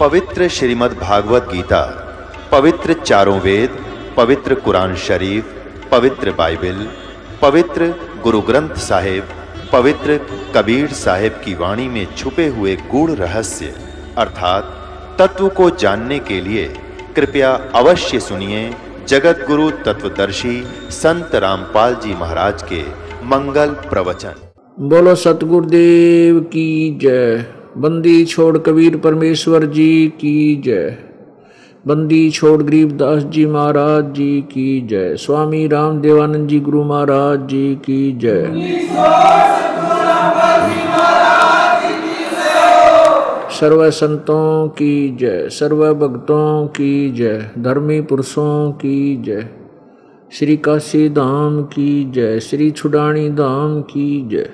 पवित्र श्रीमद् भागवत गीता, पवित्र चारों वेद, पवित्र कुरान शरीफ, पवित्र बाइबल, पवित्र गुरु ग्रंथ साहिब, पवित्र कबीर साहिब की वाणी में छुपे हुए गूढ़ रहस्य, अर्थात तत्व को जानने के लिए कृपया अवश्य सुनिए जगत गुरु तत्वदर्शी संत रामपाल जी महाराज के मंगल प्रवचन। बोलो सतगुरुदेव की जय। बंदी छोड़ कबीर परमेश्वर जी की जय। बंदी छोड़ गरीबदास जी महाराज जी की जय। स्वामी राम देवानंद जी गुरु महाराज जी की जय। सर्व संतों की जय, सर्व भक्तों की जय, धर्मी पुरुषों की जय। श्री काशी धाम की जय, श्री छुडानी धाम की जय।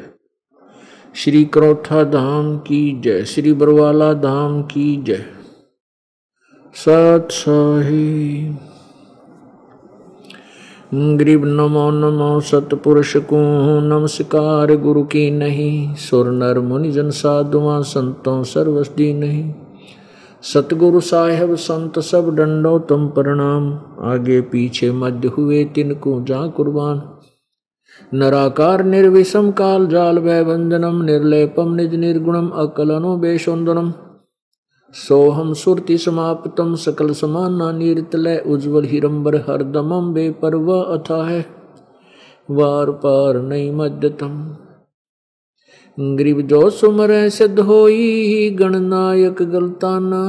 श्री क्रोथा धाम की जय, श्री बरवाला धाम की जय। सत सही गरीब नमो नमो सतपुरुष को नमस्कार, गुरु की नहीं। सुर नर मुनि जन साधुआ संतों सर्वस्दी नहीं। सतगुरु साहेब संत सब डंडो तुम प्रणाम आगे पीछे मध्य हुए तिनको जा कुर्बान। नराकार निर्विषम काल जाल वैवंदनम निर्लेपम निज निर्गुणम, अकलनो बेशोन्दनम सोहम सुरति समाप्तम सकल समाना नीरतलय उज्ज्वल हिरंबर हरदमम बेपरव अथा है वार पार नहीं मध्यतम। ग्रीब जो सुमर सिद्ध होई गणनायक गलताना।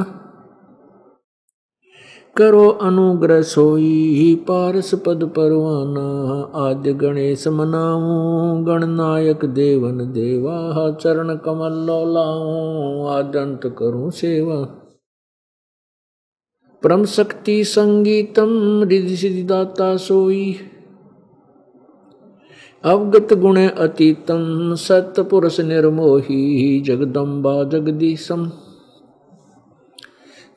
करो अनुग्रह सोई पारस पद परवाना। आद्य गणेश मनाऊ, गणनायक देवन देवा, चरण कमल लाऊं आद्यंत करूँ सेवा। परम शक्ति संगीतम रिधि सिद्धिदाता सोई। अवगत गुण अतीतम, सत्पुरुष निर्मोही, जगदम्बा जगदीशम।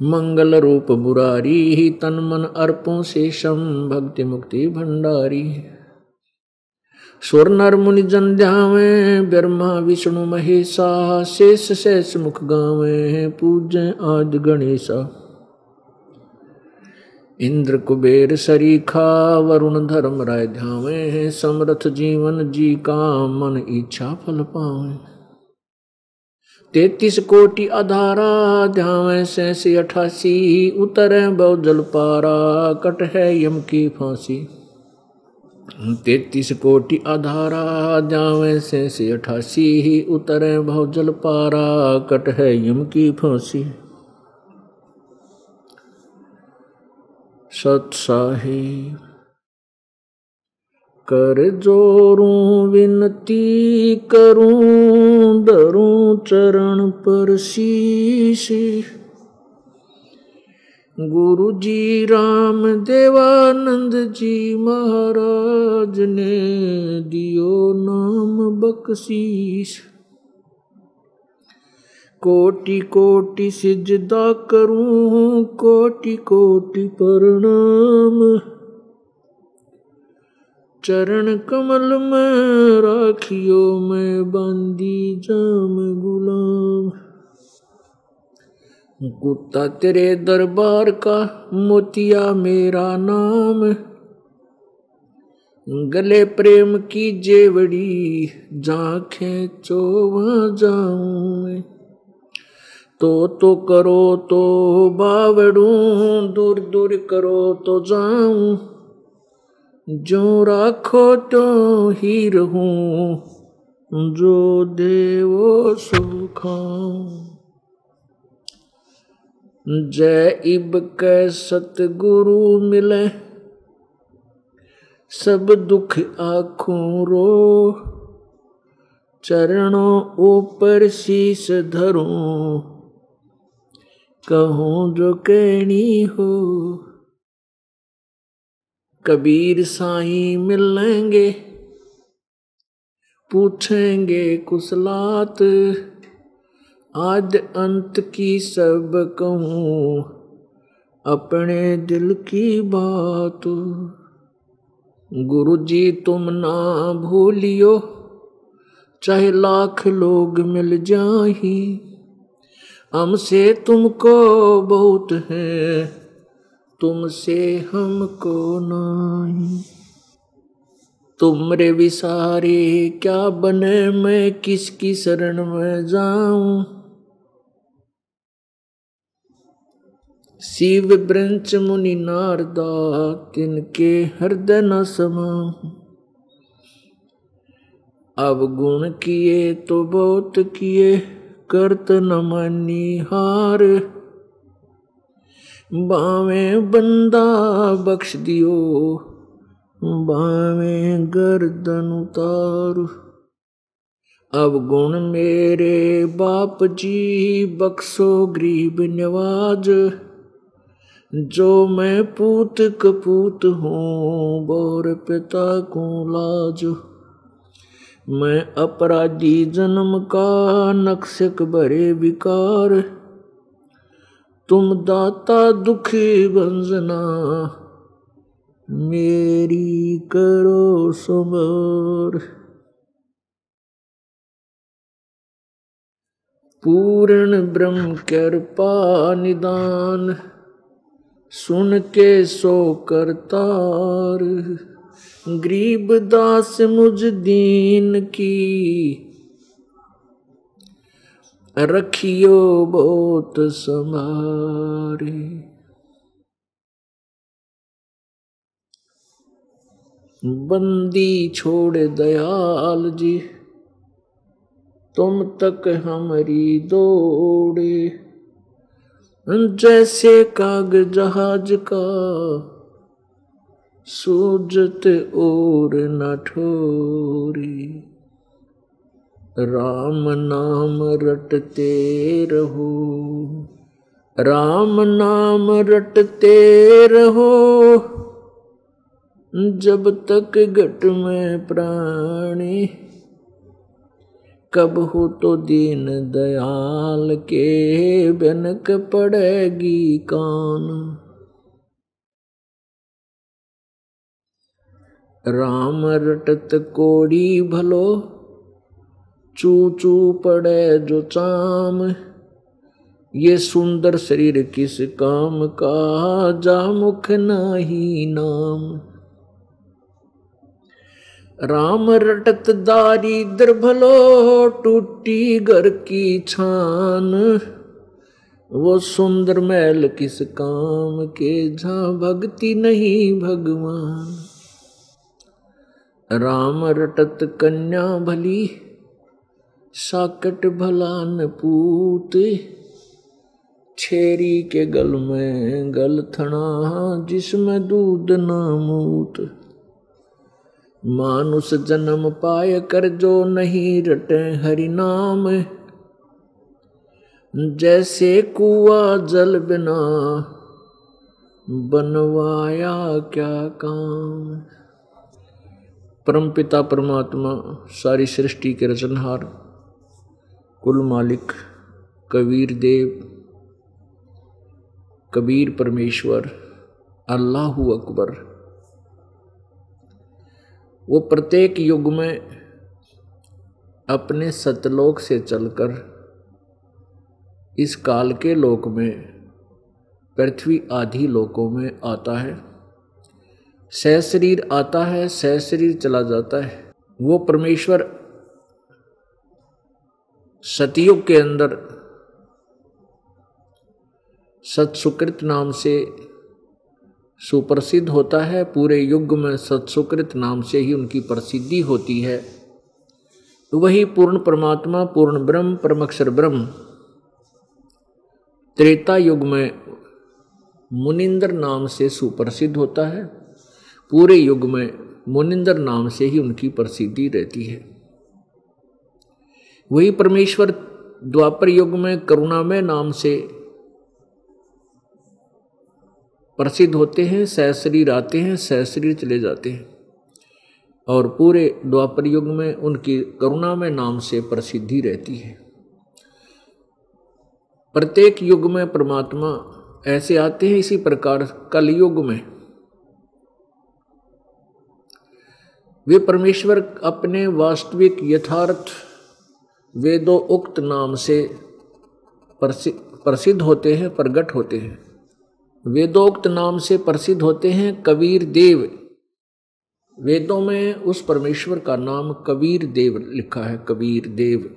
मंगल रूप बुरारी ही तन मन अर्पों शेषम भक्ति मुक्ति भंडारी। स्वर नर मुनि जन ध्यावे, ब्रह्मा, विष्णु, महेशा, शेष शेष मुख गावे पूजे आदि गणेशा। इंद्र कुबेर सरीखा, वरुण धर्म राय ध्यावे, समरथ जीवन जी का मन इच्छा फल पावे। तैतीस कोटि अधारा ध्यान से अठासी उतर बहु जल पारा कट है यम की फांसी। तैतीस कोटि अधारा ध्यान से अठासी उतर बहु जल पारा कट है यम की फांसी। सत्साही। कर जोरूं, विनती करूँ धरूं चरण पर शीश। गुरु जी राम देवानंद जी महाराज ने दियो नाम बख्शीश। कोटि कोटि सिजदा करूँ, कोटि कोटि प्रणाम चरण कमल में राखियो मैं बंदी जाम गुलाम। कुत्ता तेरे दरबार का मोतिया मेरा नाम। गले प्रेम की जेवड़ी जाखे चो वहाँ जाऊँ। तो तो करो तो बावड़ू, दूर दूर करो तो जाऊँ। जो राखो तो ही रहूँ, जो देवो सुखा। जय इब कै सतगुरु मिले, सब दुख आखों रो। चरणों ऊपर शीस धरूं, कहूँ जो कहनी हो। कबीर साई मिलेंगे, पूछेंगे कुशलात आज अंत की सब कहूँ, अपने दिल की बात। गुरु जी, तुम ना भूलियो, चाहे लाख लोग मिल जाही। हमसे तुमको बहुत है तुमसे हमको नहीं। तुमरे विसारे क्या बने मैं किसकी शरण में जाऊँ? शिव ब्रंच मुनि नारदा तिनके हृदय न समा अब गुण किए तो बहुत किए, करत न मानी हार। बावे बंदा बख्श दियो बावे गर्दन उतार। अब गुण मेरे बाप जी बख्शो गरीब नवाज़, जो मैं पूत कपूत हूँ, बोर पिता को लाज। मैं अपराधी जन्म का नक्शक भरे विकार तुम दाता दुखी बंजना, मेरी करो सुमर। पूर्ण ब्रह्म कृपा निदान, सुन के सो करतार। गरीब दास मुझ दीन की रखियो बहुत समारे बंदी छोड़ दयाल जी, तुम तक हमारी दौड़े। जैसे काग जहाज़ का सूजत और न ठोरी। राम नाम रटते रहो। राम नाम रटते रहो। जब तक घट में प्राणी कब हो तो दीन दयाल के बनक पड़ेगी कान। राम रटत कोड़ी भलो चू चू पड़े जो चाम। ये सुंदर शरीर किस काम का? जा मुख नाही नाम। राम रटत दारिद्र भलो टूटी घर की छान। वो सुंदर मैल किस काम के? जा भक्ति नहीं भगवान। राम रटत कन्या भली साकट भला न पूत, छेरी के गल में गल थना जिसमें दूध न मूत। मानुष जन्म पाए कर जो नहीं रटे हरि नाम। जैसे कुआ जल बिना बनवाया क्या काम। परम पिता परमात्मा, सारी सृष्टि के रचनहार। कुल मालिक कबीर देव, कबीर परमेश्वर, अल्लाह अकबर। वो प्रत्येक युग में अपने सतलोक से चलकर इस काल के लोक में, पृथ्वी आदि लोकों में आता है। सह शरीर आता है, सह शरीर चला जाता है। वो परमेश्वर सतयुग के अंदर सत्सुकृत नाम से सुप्रसिद्ध होता है। पूरे युग में सत्सुकृत नाम से ही उनकी प्रसिद्धि होती है। वही पूर्ण परमात्मा, पूर्ण ब्रह्म, परमक्षर ब्रह्म। त्रेता युग में मुनिंदर नाम से सुप्रसिद्ध होता है। पूरे युग में मुनिंदर नाम से ही उनकी प्रसिद्धि रहती है। वही परमेश्वर द्वापर युग में करुणामय नाम से प्रसिद्ध होते हैं सहशरीर आते हैं सहशरीर चले जाते हैं। और पूरे द्वापर युग में उनकी करुणामय नाम से प्रसिद्धि रहती है। प्रत्येक युग में परमात्मा ऐसे आते हैं, इसी प्रकार कलयुग में। वे परमेश्वर अपने वास्तविक यथार्थ वेदो उक्त नाम से प्रसिद्ध होते हैं, प्रगट होते हैं। वेदोक्त नाम से प्रसिद्ध होते हैं कबीर देव। वेदों में उस परमेश्वर का नाम कबीर देव लिखा है, कबीर देव।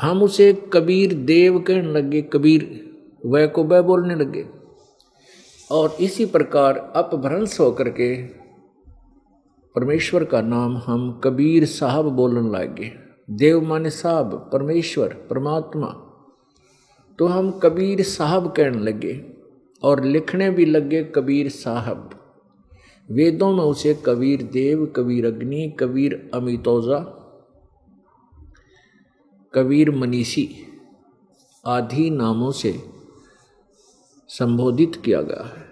हम उसे कबीर देव कहने लगे, कबीर वह को वह बोलने लगे। और इसी प्रकार अपभ्रंश होकर के परमेश्वर का नाम हम कबीर साहब बोलने लगे देव माने साहब, परमेश्वर, परमात्मा। तो हम कबीर साहब कहने लगे और लिखने भी लगे कबीर साहब। वेदों में उसे कबीर देव, कबीर अग्नि, कबीर अमितोजा, कबीर मनीषी आदि नामों से संबोधित किया गया है।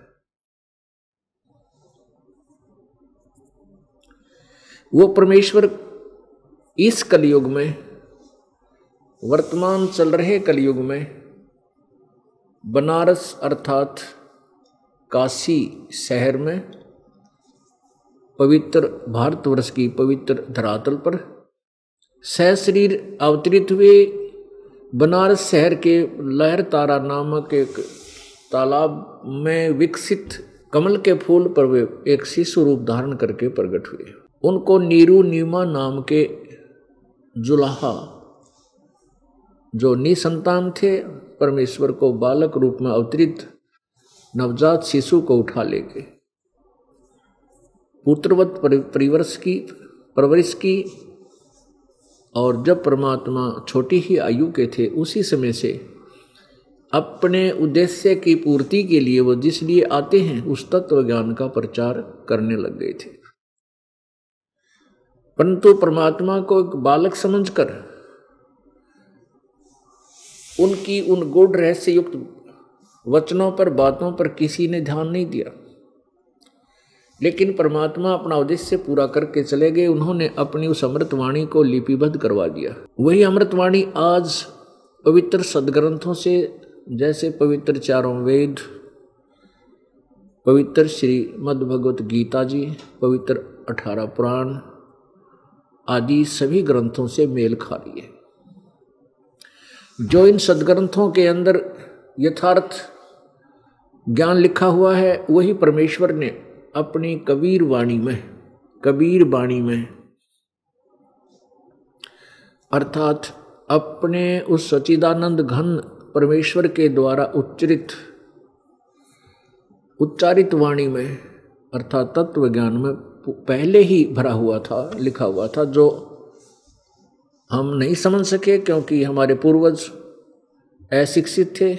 वो परमेश्वर इस कलयुग में, वर्तमान चल रहे कलयुग में, बनारस अर्थात काशी शहर में, पवित्र भारतवर्ष की पवित्र धरातल पर सहशरीर अवतरित हुए बनारस शहर के लहर तारा नामक एक तालाब में विकसित कमल के फूल पर वे एक शिशु रूप धारण करके प्रकट हुए। उनको नीरू नीमा नाम के जुलाहा, जो निसंतान थे, परमेश्वर को बालक रूप में अवतरित नवजात शिशु को उठा ले गए। पुत्रवत परिवर्ष की, परवरिश की, और जब परमात्मा छोटी ही आयु के थे, उसी समय से अपने उद्देश्य की पूर्ति के लिए वो जिस लिए आते हैं, उस तत्व ज्ञान का प्रचार करने लग गए थे। परंतु परमात्मा को एक बालक समझकर उनकी उन गुड़ रहस्य युक्त वचनों पर, बातों पर किसी ने ध्यान नहीं दिया। लेकिन परमात्मा अपना उद्देश्य पूरा करके चले गए। उन्होंने अपनी उस अमृतवाणी को लिपिबद्ध करवा दिया। वही अमृतवाणी आज पवित्र सदग्रंथों से, जैसे पवित्र चारों वेद, पवित्र श्री मद भगवत गीता जी, पवित्र अठारह पुराण आदि सभी ग्रंथों से मेल खा रही है। जो इन सदग्रंथों के अंदर यथार्थ ज्ञान लिखा हुआ है, वही परमेश्वर ने अपनी कबीर वाणी में, कबीर वाणी में, अर्थात अपने उस सचिदानंद घन परमेश्वर के द्वारा उच्चरित, उच्चारित वाणी में, अर्थात तत्व ज्ञान में पहले ही भरा हुआ था, लिखा हुआ था, जो हम नहीं समझ सके क्योंकि हमारे पूर्वज अशिक्षित थे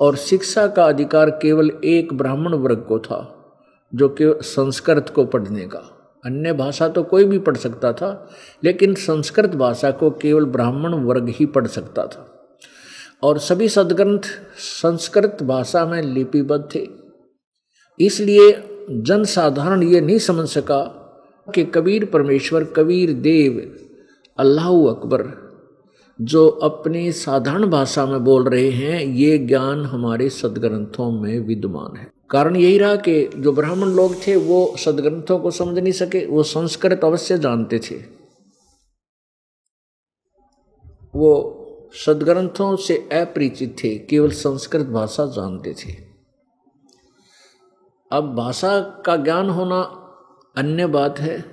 और शिक्षा का अधिकार केवल एक ब्राह्मण वर्ग को था, जो कि संस्कृत को पढ़ने का। अन्य भाषा तो कोई भी पढ़ सकता था, लेकिन संस्कृत भाषा को केवल ब्राह्मण वर्ग ही पढ़ सकता था। और सभी सदग्रंथ संस्कृत भाषा में लिपिबद्ध थे। इसलिए जन साधारण ये नहीं समझ सका कि कबीर परमेश्वर, कबीर देव, अल्लाह अकबर जो अपनी साधारण भाषा में बोल रहे हैं, ये ज्ञान हमारे सदग्रंथों में विद्यमान है। कारण यही रहा कि जो ब्राह्मण लोग थे, वो सदग्रंथों को समझ नहीं सके, वो संस्कृत अवश्य जानते थे। वो सदग्रंथों से अपरिचित थे, केवल संस्कृत भाषा जानते थे। अब भाषा का ज्ञान होना अन्य बात है,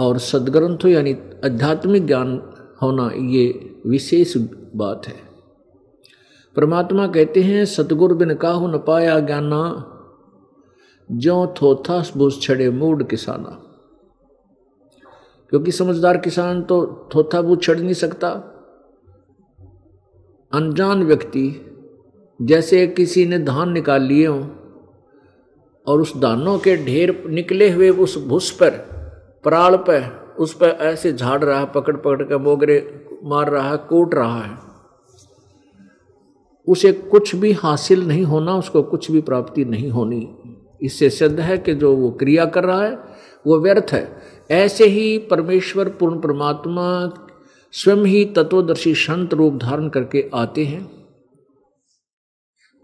और सदग्रंथ यानी आध्यात्मिक ज्ञान होना ये विशेष बात है। परमात्मा कहते हैं, सतगुरु बिन काहू न पाया ज्ञाना जो थोथा बुझ छड़े मूड किसाना। क्योंकि समझदार किसान तो थोथा बूझ छड़ नहीं सकता। अनजान व्यक्ति, जैसे किसी ने धान निकाल लिए हों और उस दानों के ढेर निकले हुए उस भूस पर पराल पर, उस पर ऐसे झाड़ रहा पकड़ पकड़ कर मोगरे मार रहा है कूट रहा है। उसे कुछ भी हासिल नहीं होना, उसको कुछ भी प्राप्ति नहीं होनी। इससे सिद्ध है कि जो वो क्रिया कर रहा है, वो व्यर्थ है। ऐसे ही परमेश्वर पूर्ण परमात्मा स्वयं ही तत्वदर्शी संत रूप धारण करके आते हैं।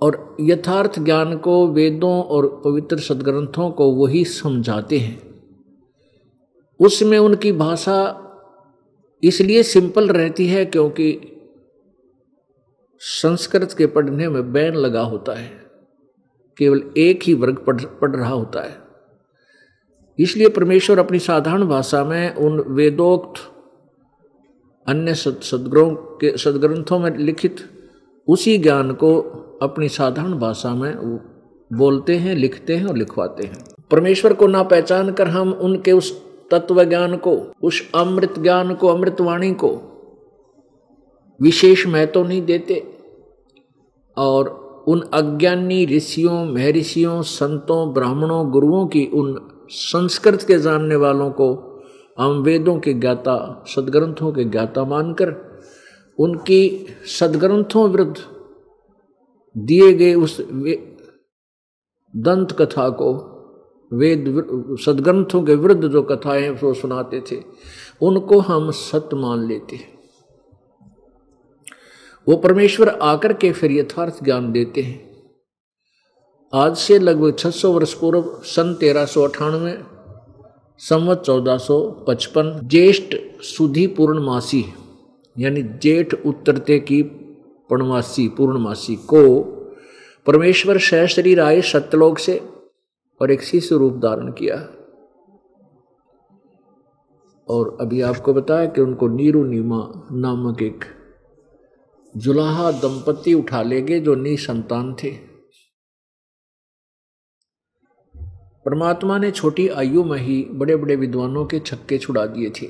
और यथार्थ ज्ञान को वेदों और पवित्र सदग्रंथों को वही समझाते हैं। उसमें उनकी भाषा इसलिए सिंपल रहती है क्योंकि संस्कृत के पढ़ने में बैन लगा होता है। केवल एक ही वर्ग पढ़ पढ़ रहा होता है। इसलिए परमेश्वर अपनी साधारण भाषा में उन वेदोक्त अन्य सदग्रहों के, सदग्रंथों में लिखित उसी ज्ञान को अपनी साधारण भाषा में बोलते हैं, लिखते हैं और लिखवाते हैं। परमेश्वर को ना पहचान कर हम उनके उस तत्व ज्ञान को, उस अमृत ज्ञान को अमृतवाणी को विशेष महत्व नहीं देते। और उन अज्ञानी ऋषियों, महर्षियों, संतों, ब्राह्मणों, गुरुओं की उन संस्कृत के जानने वालों को हम वेदों के ज्ञाता, सदग्रंथों के ज्ञाता मानकर उनकी सदग्रंथों विरुद्ध दिए गए उस दंत कथा को, वेद सदग्रंथों के विरुद्ध जो कथाएँ वो सुनाते थे। उनको हम सत्य मान लेते हैं। वो परमेश्वर आकर के फिर यथार्थ ज्ञान देते हैं। आज से लगभग 600 वर्ष पूर्व, सन तेरह सौ अठानवे, संवत चौदह सौ पचपन, ज्येष्ठ सुधी पूर्णमासी यानी जेठ उत्तरते की पूर्णमासी पूर्णमासी को परमेश्वर सहशरीर आए सत्यलोक से और एक शिशु रूप धारण किया। और अभी आपको बताया कि उनको नीरू नीमा नामक एक जुलाहा दंपति उठा ले जो नी संतान थे। परमात्मा ने छोटी आयु में ही बड़े बड़े विद्वानों के छक्के छुड़ा दिए थे।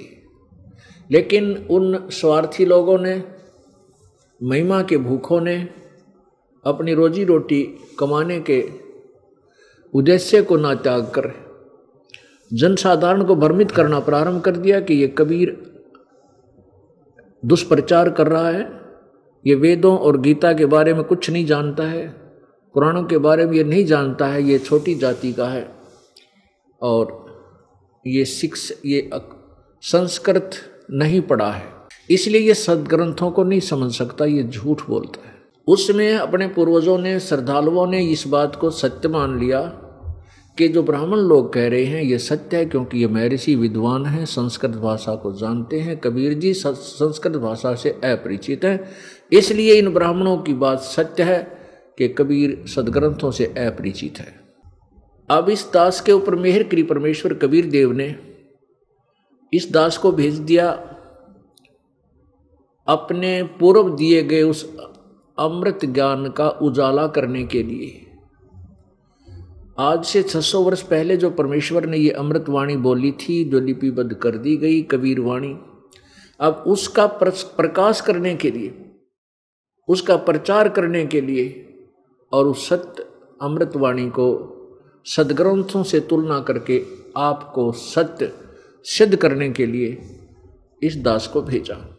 लेकिन उन स्वार्थी लोगों ने महिमा के भूखों ने अपनी रोजी रोटी कमाने के उद्देश्य को ना त्याग कर जनसाधारण को भ्रमित करना प्रारंभ कर दिया कि ये कबीर दुष्प्रचार कर रहा है। ये वेदों और गीता के बारे में कुछ नहीं जानता है। पुराणों के बारे में ये नहीं जानता है। ये छोटी जाति का है। और ये शिक्ष ये संस्कृत नहीं पढ़ा है। इसलिए ये सदग्रंथों को नहीं समझ सकता, ये झूठ बोलता है। उसमें अपने पूर्वजों ने, श्रद्धालुओं ने इस बात को सत्य मान लिया कि जो ब्राह्मण लोग कह रहे हैं, ये सत्य है क्योंकि ये महर्षि विद्वान हैं, संस्कृत भाषा को जानते हैं। कबीर जी संस्कृत भाषा से अपरिचित हैं। इसलिए इन ब्राह्मणों की बात सत्य है कि कबीर सदग्रंथों से अपरिचित है। अब इस दास के ऊपर मेहर करी परमेश्वर कबीर देव ने इस दास को भेज दिया। अपने पूर्व दिए गए उस अमृत ज्ञान का उजाला करने के लिए। आज से 600 वर्ष पहले जो परमेश्वर ने ये अमृत वाणी बोली थी, जो लिपिबद्ध कर दी गई कबीर वाणी अब उसका प्रकाश करने के लिए, उसका प्रचार करने के लिए और उस सत्य अमृत वाणी को सदग्रंथों से तुलना करके आपको सत्य सिद्ध करने के लिए इस दास को भेजा।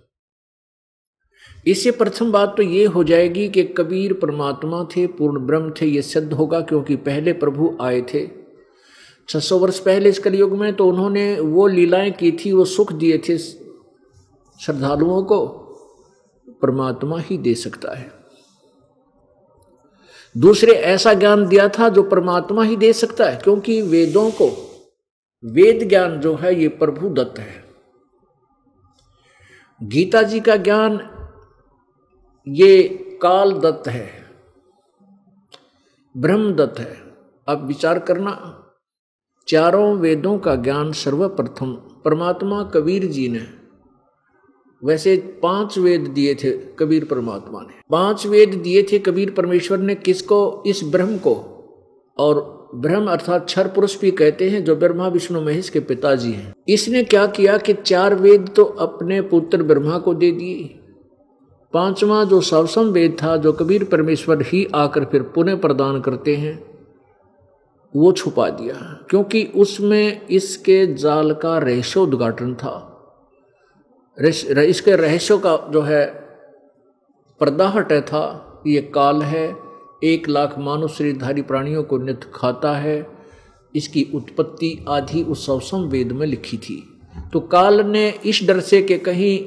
इससे प्रथम बात तो ये हो जाएगी कि कबीर परमात्मा थे, पूर्ण ब्रह्म थे, ये सिद्ध होगा क्योंकि पहले प्रभु आए थे। 600 वर्ष पहले इस कलयुग में तो उन्होंने वो लीलाएँ की थी, वो सुख दिए थे। श्रद्धालुओं को परमात्मा ही दे सकता है। दूसरे ऐसा ज्ञान दिया था जो परमात्मा ही दे सकता है, क्योंकि वेदों को, वेद ज्ञान जो है, ये प्रभु दत्त है। गीता जी का ज्ञान ये काल दत्त है ब्रह्म दत्त है। अब विचार करना, चारों वेदों का ज्ञान सर्वप्रथम, परमात्मा कबीर जी ने। वैसे पाँच वेद दिए थे कबीर परमात्मा ने। पाँच वेद दिए थे कबीर परमेश्वर ने किसको? इस ब्रह्म को। और ब्रह्म अर्थात छर पुरुष भी कहते हैं, जो ब्रह्मा, विष्णु, महेश के पिताजी हैं। इसने क्या किया कि चार वेद तो अपने पुत्र ब्रह्मा को दे दिए? पांचवा जो सवसम वेद था, जो कबीर परमेश्वर ही आकर फिर पुनः प्रदान करते हैं, वो छुपा दिया क्योंकि उसमें इसके जाल का रहस्य उद्घाटन था। इसके रहस्यों का जो है पर्दा हटे था, ये काल है, एक लाख मानव शरीरधारी प्राणियों को नित्य खाता है, इसकी उत्पत्ति आधी उस सवसम वेद में लिखी थी। तो काल ने इस डर से कि कहीं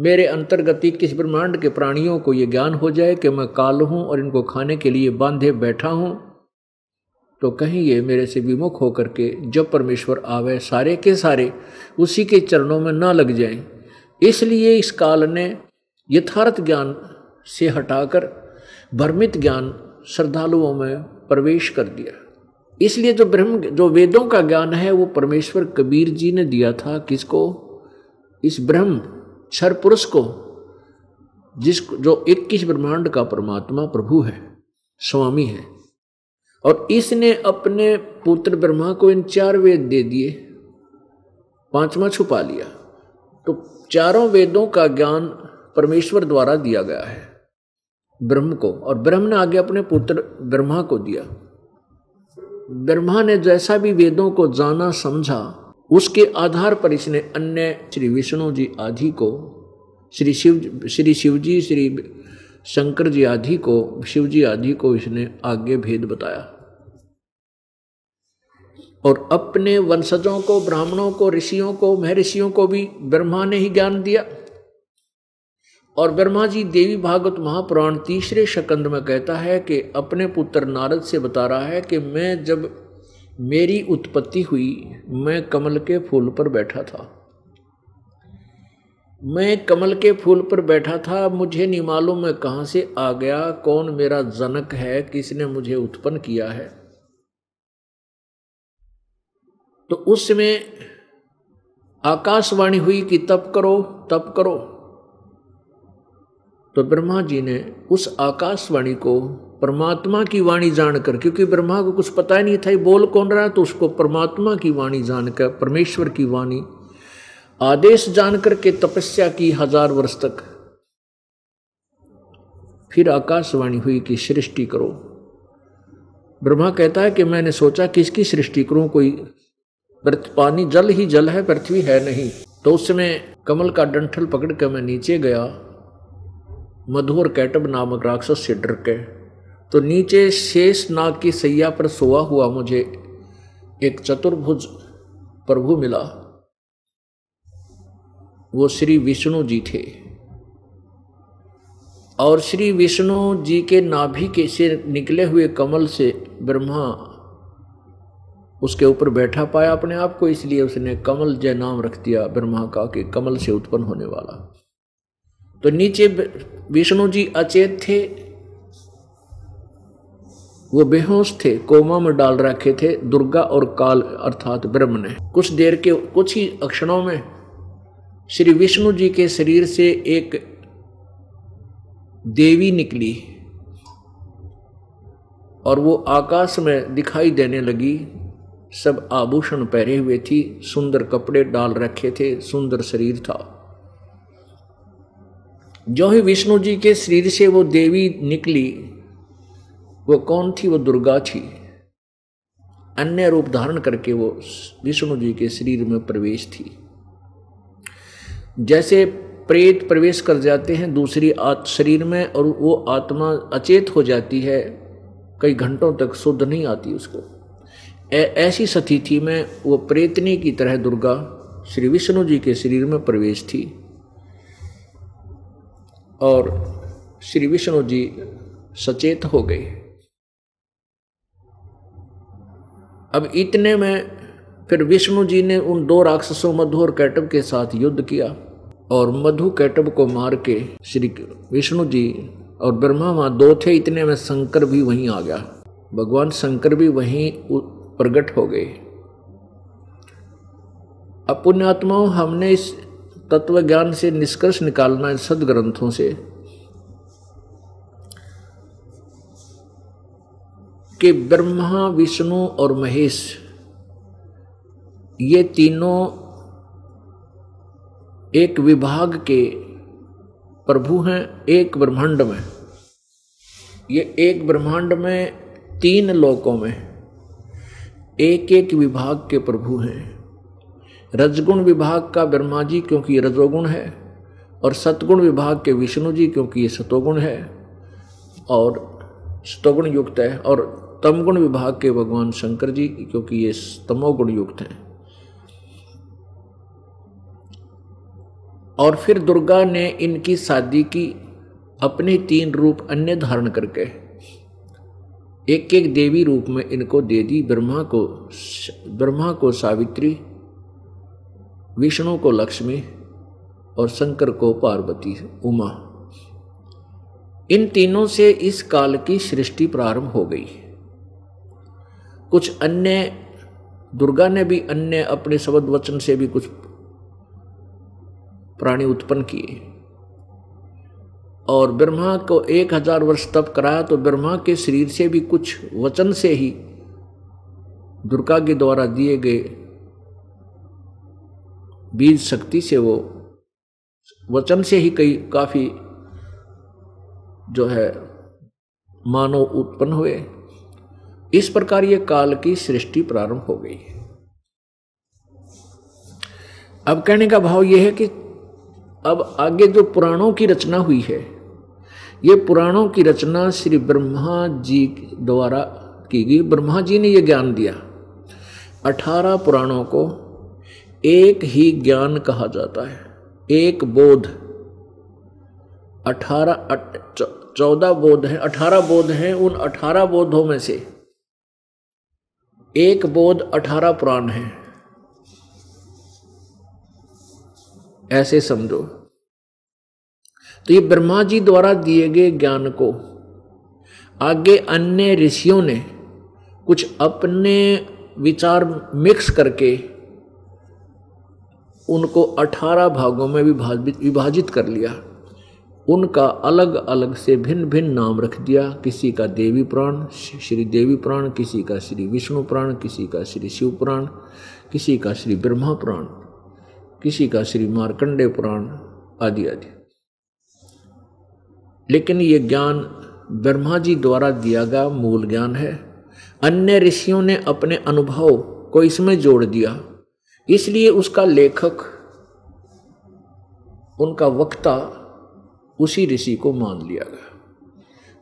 मेरे अंतर्गति किस ब्रह्मांड के प्राणियों को ये ज्ञान हो जाए कि मैं काल हूँ और इनको खाने के लिए बांधे बैठा हूँ? तो कहीं ये मेरे से विमुख होकर के जब परमेश्वर आवे सारे के सारे, उसी के चरणों में ना लग जाएँ। इसलिए इस काल ने यथार्थ ज्ञान से हटाकर भ्रमित ज्ञान श्रद्धालुओं में प्रवेश कर दिया। इसलिए जो ब्रह्म, जो वेदों का ज्ञान है, वो परमेश्वर कबीर जी ने दिया था। किसको? इस ब्रह्म क्षर पुरुष को, जिस जो इक्कीस ब्रह्मांड का परमात्मा प्रभु है, स्वामी है, और इसने अपने पुत्र ब्रह्मा को इन चार वेद दे दिए, पांचवा छुपा लिया। तो चारों वेदों का ज्ञान परमेश्वर द्वारा दिया गया है, ब्रह्म को, और ब्रह्म ने आगे अपने पुत्र ब्रह्मा को दिया। ब्रह्मा ने जैसा भी वेदों को जाना, समझा उसके आधार पर इसने अन्य श्री विष्णु जी आदि को, श्री शिव श्री शिव जी श्री शंकर जी आदि को, शिव जी आदि को इसने आगे भेद बताया। और अपने वंशजों को, ब्राह्मणों को, ऋषियों को, महर्षियों को भी ब्रह्मा ने ही ज्ञान दिया। और ब्रह्मा जी देवी भागवत महापुराण तीसरे शकंद में कहता है कि अपने पुत्र नारद से बता रहा है कि मैं जब मेरी उत्पत्ति हुई, मैं कमल के फूल पर बैठा था। मैं कमल के फूल पर बैठा था, मुझे नहीं मालूम मैं कहाँ से आ गया, कौन मेरा जनक है, किसने मुझे उत्पन्न किया है। तो उस समय आकाशवाणी हुई कि तप करो तप करो। तो ब्रह्मा जी ने उस आकाशवाणी को परमात्मा की वाणी जानकर, क्योंकि ब्रह्मा को कुछ पता ही नहीं था, ये बोल कौन रहा तो उसको परमात्मा की वाणी जानकर, परमेश्वर की वाणी, आदेश जानकर के तपस्या की हज़ार वर्ष तक। फिर आकाशवाणी हुई कि सृष्टि करो। ब्रह्मा कहता है कि मैंने सोचा किसकी सृष्टि करूँ, कोई पानी, जल ही जल है, पृथ्वी है नहीं। तो उस समय कमल का डंठल पकड़ कर मैं नीचे गया, मधुर कैटब नामक राक्षस से डर के। तो नीचे शेष नाग की सैया पर सोआ हुआ मुझे एक चतुर्भुज प्रभु मिला। वो श्री विष्णु जी थे। और श्री विष्णु जी के नाभि के से निकले हुए कमल से ब्रह्मा उसके ऊपर बैठा पाया अपने आप को, इसलिए उसने कमल जय नाम रख दिया ब्रह्मा का कि कमल से उत्पन्न होने वाला। तो नीचे विष्णु जी अचेत थे वो बेहोश थे, कोमा में डाल रखे थे, दुर्गा और काल अर्थात ब्रह्म ने। कुछ देर के, कुछ ही अक्षणों में श्री विष्णु जी के शरीर से एक देवी निकली और वो आकाश में दिखाई देने लगी। सब आभूषण पहरे हुए थी, सुंदर कपड़े डाल रखे थे, सुंदर शरीर था। जो ही विष्णु जी के शरीर से वो देवी निकली वो कौन थी? वो दुर्गा थी। अन्य रूप धारण करके वो विष्णु जी के शरीर में प्रवेश थी। जैसे प्रेत प्रवेश कर जाते हैं, दूसरी शरीर में और वो आत्मा अचेत हो जाती है, कई घंटों तक शुद्ध नहीं आती उसको। ऐसी सती में वो प्रेतनी की तरह दुर्गा श्री विष्णु जी के शरीर में प्रवेश थी और श्री विष्णु जी सचेत हो गए। अब इतने में फिर विष्णु जी ने उन दो राक्षसों मधु और कैटब के साथ युद्ध किया और मधु कैटब को मार के श्री विष्णु जी और ब्रह्मा वहाँ दो थे, इतने में शंकर भी वहीं आ गया। भगवान शंकर भी वहीं प्रकट हो गए। अब पुण्यात्माओं हमने इस तत्व ज्ञान से निष्कर्ष निकालना है सदग्रंथों से। कि ब्रह्मा, विष्णु और महेश, ये तीनों एक विभाग के प्रभु हैं, एक ब्रह्मांड में। ये एक ब्रह्मांड में तीन लोकों में एक एक विभाग के प्रभु हैं। रजगुण विभाग का ब्रह्मा जी क्योंकि रजोगुण है, और सतगुण विभाग के विष्णु जी क्योंकि ये सतोगुण है, और सतोगुण युक्त है, और तमगुण विभाग के भगवान शंकर जी, क्योंकि ये तमोगुण युक्त हैं। और फिर दुर्गा ने इनकी शादी की, अपने तीन रूप अन्य धारण करके एक एक देवी रूप में इनको दे दी। ब्रह्मा को ब्रह्मा को सावित्री, विष्णु को लक्ष्मी और शंकर को पार्वती, उमा। इन तीनों से इस काल की सृष्टि प्रारंभ हो गई। कुछ अन्य, दुर्गा ने भी अन्य अपने शब्द वचन से भी कुछ प्राणी उत्पन्न किए। और ब्रह्मा को एक हज़ार वर्ष तप कराया तो ब्रह्मा के शरीर से भी कुछ वचन से ही दुर्गा के द्वारा दिए गए बीज शक्ति से वो वचन से ही कई, काफ़ी जो है मानव उत्पन्न हुए। इस प्रकार ये काल की सृष्टि प्रारंभ हो गई है। अब कहने का भाव यह है कि अब आगे जो पुराणों की रचना हुई है, ये पुराणों की रचना श्री ब्रह्मा जी द्वारा की गई। ब्रह्मा जी ने ये ज्ञान दिया। अठारह पुराणों को एक ही ज्ञान कहा जाता है। एक बोध। अठारह चौदह बोध है। अठारह बोध हैं उन अठारह बोधों में से। एक बोध अठारह पुराण है। ऐसे समझो। तो ये ब्रह्मा जी द्वारा दिए गए ज्ञान को आगे अन्य ऋषियों ने कुछ अपने विचार मिक्स करके उनको अठारह भागों में विभाजित विभाजित कर लिया। उनका अलग अलग से भिन्न भिन्न नाम रख दिया। किसी का देवी पुराण श्री देवी पुराण, किसी का श्री विष्णु पुराण, किसी का श्री शिव पुराण, किसी का श्री ब्रह्मा पुराण, किसी का श्री मार्कंडे पुराण आदि आदि। लेकिन ये ज्ञान ब्रह्मा जी द्वारा दिया गया मूल ज्ञान है। अन्य ऋषियों ने अपने अनुभव को इसमें जोड़ दिया। इसलिए उसका लेखक, उनका वक्ता उसी ऋषि को मान लिया गया।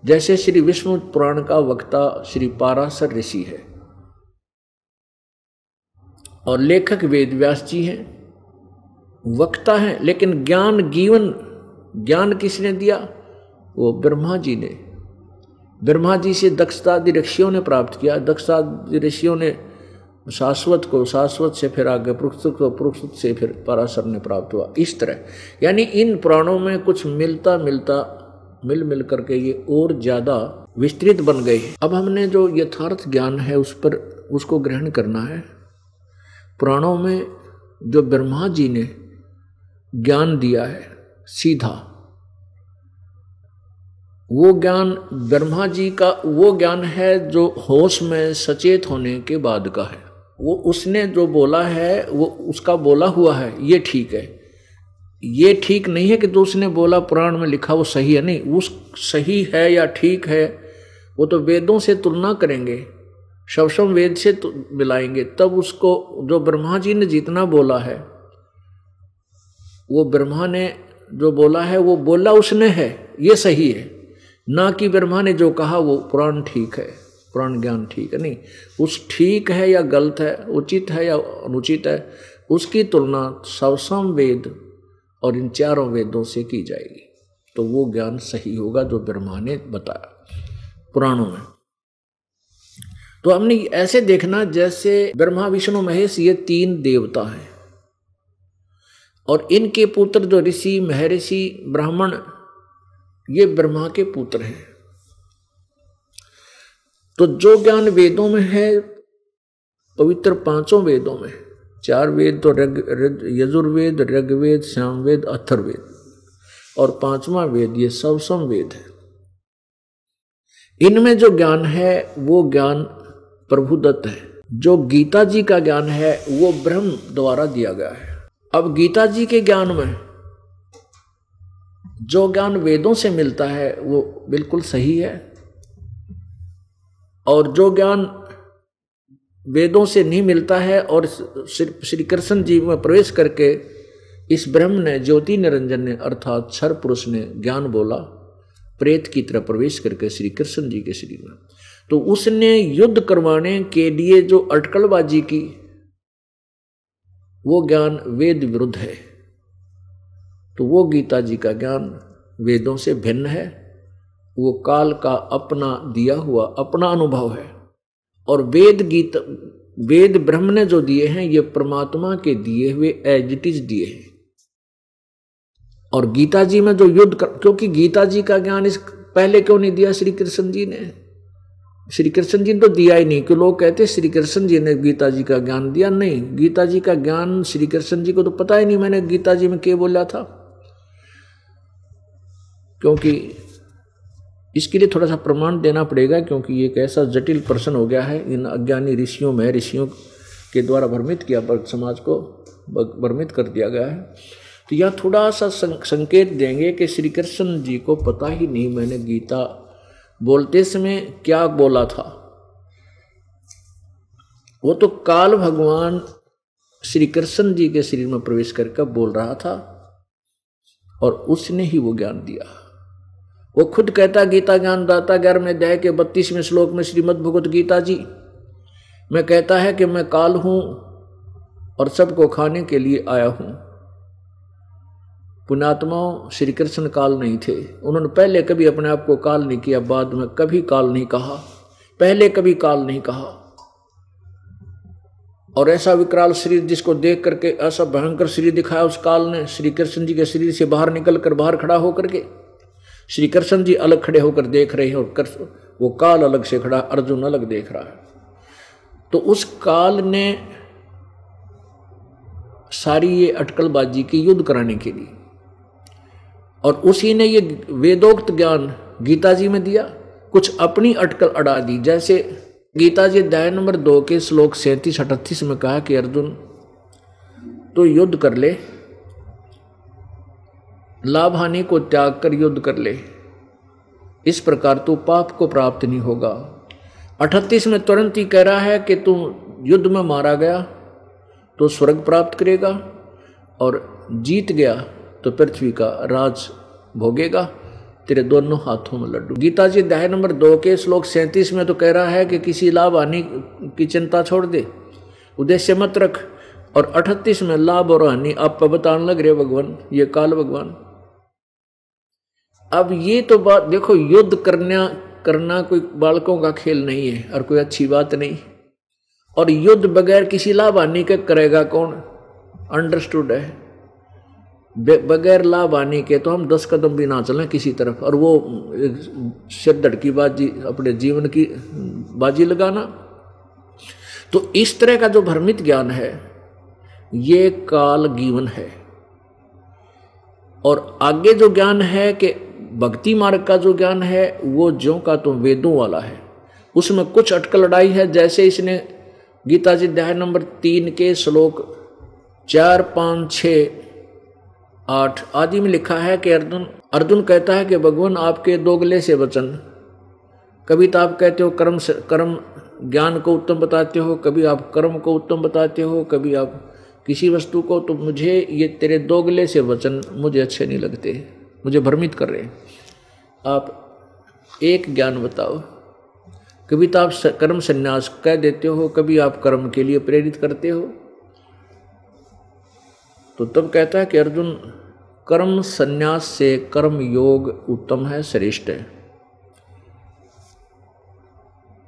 जैसे श्री विष्णु पुराण का वक्ता श्री पारासर ऋषि है, और लेखक वेद व्यास जी हैं, वक्ता हैं, लेकिन ज्ञान जीवन ज्ञान किसने दिया? वो ब्रह्मा जी ने। ब्रह्मा जी से दक्षतादि ऋषियों ने प्राप्त किया। दक्षतादि ऋषियों ने शाश्वत को, शाश्वत से फिर आगे पृथुत को पृथुत से फिर पराशर ने प्राप्त हुआ। इस तरह। यानी इन पुराणों में कुछ मिलता मिलता, मिल मिल करके ये और ज़्यादा विस्तृत बन गए अब हमने जो यथार्थ ज्ञान है उस पर, उसको ग्रहण करना है। पुराणों में जो ब्रह्मा जी ने ज्ञान दिया है, सीधा, वो ज्ञान ब्रह्मा जी का, वो ज्ञान है जो होश में सचेत होने के बाद का है। वो उसने जो बोला है, वो उसका बोला हुआ है, ये ठीक है। ये ठीक नहीं है कि जो उसने बोला पुराण में लिखा वो सही है, नहीं उस सही है या ठीक है, वो तो वेदों से तुलना करेंगे शवशम वेद से मिलाएँगे, तब उसको जो ब्रह्मा जी ने जितना बोला है, वो ब्रह्मा ने जो बोला है, वो बोला उसने है, ये सही है। ना कि ब्रह्मा ने जो कहा वो पुराण ठीक है। पुराण ज्ञान ठीक है नहीं। उस ठीक है या गलत है, उचित है या अनुचित है, उसकी तुलना सवसम वेद और इन चारों वेदों से की जाएगी। तो वो ज्ञान सही होगा जो ब्रह्मा ने बताया पुराणों में। तो हमने ऐसे देखना जैसे ब्रह्मा, विष्णु, महेश, ये तीन देवता हैं। और इनके पुत्र जो ऋषि, महर्षि, ब्राह्मण, ये ब्रह्मा के पुत्र हैं। तो जो ज्ञान वेदों में है, पवित्र पाँचों वेदों में, चार वेद तो यजुर्वेद, ऋग्वेद, श्यामवेद अथर्वेद और पांचवा वेद ये सवसम वेद है। इनमें जो ज्ञान है, वो ज्ञान प्रभुदत्त है। जो गीता जी का ज्ञान है, वो ब्रह्म द्वारा दिया गया है। अब गीता जी के ज्ञान में जो ज्ञान वेदों से मिलता है, वो बिल्कुल सही है। और जो ज्ञान वेदों से नहीं मिलता है और सिर्फ़ श्री कृष्ण जी में प्रवेश करके इस ब्रह्म ने ज्योति निरंजन ने अर्थात छर पुरुष ने ज्ञान बोला, प्रेत की तरह प्रवेश करके श्री कृष्ण जी के शरीर में। तो उसने युद्ध करवाने के लिए जो अटकलबाजी की, वो ज्ञान वेद विरुद्ध है। तो वो गीता जी का ज्ञान वेदों से भिन्न है। वो काल का अपना दिया हुआ अपना अनुभव है। और वेद गीत वेद ब्रह्म ने जो दिए हैं ये परमात्मा के दिए हुए एज इट इज़ दिए हैं। और गीता जी में जो युद्ध कर, क्योंकि गीता जी का ज्ञान इस पहले क्यों नहीं दिया? श्री कृष्ण जी ने। श्री कृष्ण जी ने तो दिया ही नहीं कि लोग कहते श्री कृष्ण जी ने गीता जी का ज्ञान दिया? नहीं गीता जी का ज्ञान श्री कृष्ण जी को तो पता ही नहीं मैंने गीता जी में क्या बोला था। क्योंकि इसके लिए थोड़ा सा प्रमाण देना पड़ेगा क्योंकि ये एक ऐसा जटिल प्रश्न हो गया है, इन अज्ञानी ऋषियों में, ऋषियों के द्वारा भ्रमित किया समाज को भ्रमित कर दिया गया है। तो यह थोड़ा सा संकेत देंगे कि श्री कृष्ण जी को पता ही नहीं मैंने गीता बोलते समय क्या बोला था। वो तो काल भगवान श्री कृष्ण जी के शरीर में प्रवेश करके बोल रहा था और उसने ही वो ज्ञान दिया। वो खुद कहता, गीता ज्ञान दाता ग्यारहवें अध्याय के बत्तीसवें श्लोक में श्रीमद भगवत गीता जी, मैं कहता है कि मैं काल हूँ और सबको खाने के लिए आया हूँ। पुणात्माओं श्री कृष्ण काल नहीं थे। उन्होंने पहले कभी अपने आप को काल नहीं किया, बाद में कभी काल नहीं कहा। पहले कभी काल नहीं कहा। और ऐसा विकराल शरीर जिसको देख करके ऐसा भयंकर शरीर दिखाया उस काल ने श्री कृष्ण जी के शरीर से बाहर निकल कर बाहर खड़ा होकर के श्री कृष्ण जी अलग खड़े होकर देख रहे हैं और कर, वो काल अलग से खड़ा अर्जुन अलग देख रहा है। तो उस काल ने सारी ये अटकलबाजी की युद्ध कराने के लिए। और उसी ने ये वेदोक्त ज्ञान गीता जी में दिया कुछ अपनी अटकल अड़ा दी। जैसे गीता जी अध्याय नंबर दो के श्लोक सैंतीस अठतीस में कहा कि अर्जुन तो युद्ध कर ले लाभ हानि को त्याग कर युद्ध कर ले। इस प्रकार तू पाप को प्राप्त नहीं होगा। अठतीस में तुरंत ही कह रहा है कि तू युद्ध में मारा गया तो स्वर्ग प्राप्त करेगा और जीत गया तो पृथ्वी का राज भोगेगा। तेरे दोनों हाथों में लड्डू। गीता जी अध्याय नंबर दो के श्लोक सैंतीस में तो कह रहा है कि किसी लाभ हानि की चिंता छोड़ दे। उद्देश्य मत रख और अठतीस में लाभ और हानि आप बताने लग रहे भगवान, ये काल भगवान। अब ये तो बात, देखो, युद्ध करना करना कोई बालकों का खेल नहीं है और कोई अच्छी बात नहीं। और युद्ध बगैर किसी लाभ हानि के करेगा कौन? अंडरस्टूड है। बगैर लाभ आने के तो हम दस कदम भी ना चलें किसी तरफ़। और वो सिर धड़की बाजी, अपने जीवन की बाजी लगाना। तो इस तरह का जो भ्रमित ज्ञान है, ये काल जीवन है। और आगे जो ज्ञान है कि भक्ति मार्ग का जो ज्ञान है, वो जो का तो वेदों वाला है। उसमें कुछ अटकल लड़ाई है, जैसे इसने गीता जी अध्याय नंबर तीन के श्लोक चार, पाँच छ आठ आदि में लिखा है कि अर्जुन अर्जुन कहता है कि भगवान आपके दोगले से वचन। कभी तो आप कहते हो कर्म से, कर्म ज्ञान को उत्तम बताते हो, कभी आप कर्म को उत्तम बताते हो, कभी आप किसी वस्तु को तो मुझे ये तेरे दोगले से वचन मुझे अच्छे नहीं लगते। मुझे भ्रमित कर रहे हैं। आप एक ज्ञान बताओ। कभी तो आप कर्म संन्यास कह देते हो, कभी आप कर्म के लिए प्रेरित करते हो। तो तब कहता है कि अर्जुन, कर्म संन्यास से कर्म योग उत्तम है, श्रेष्ठ है।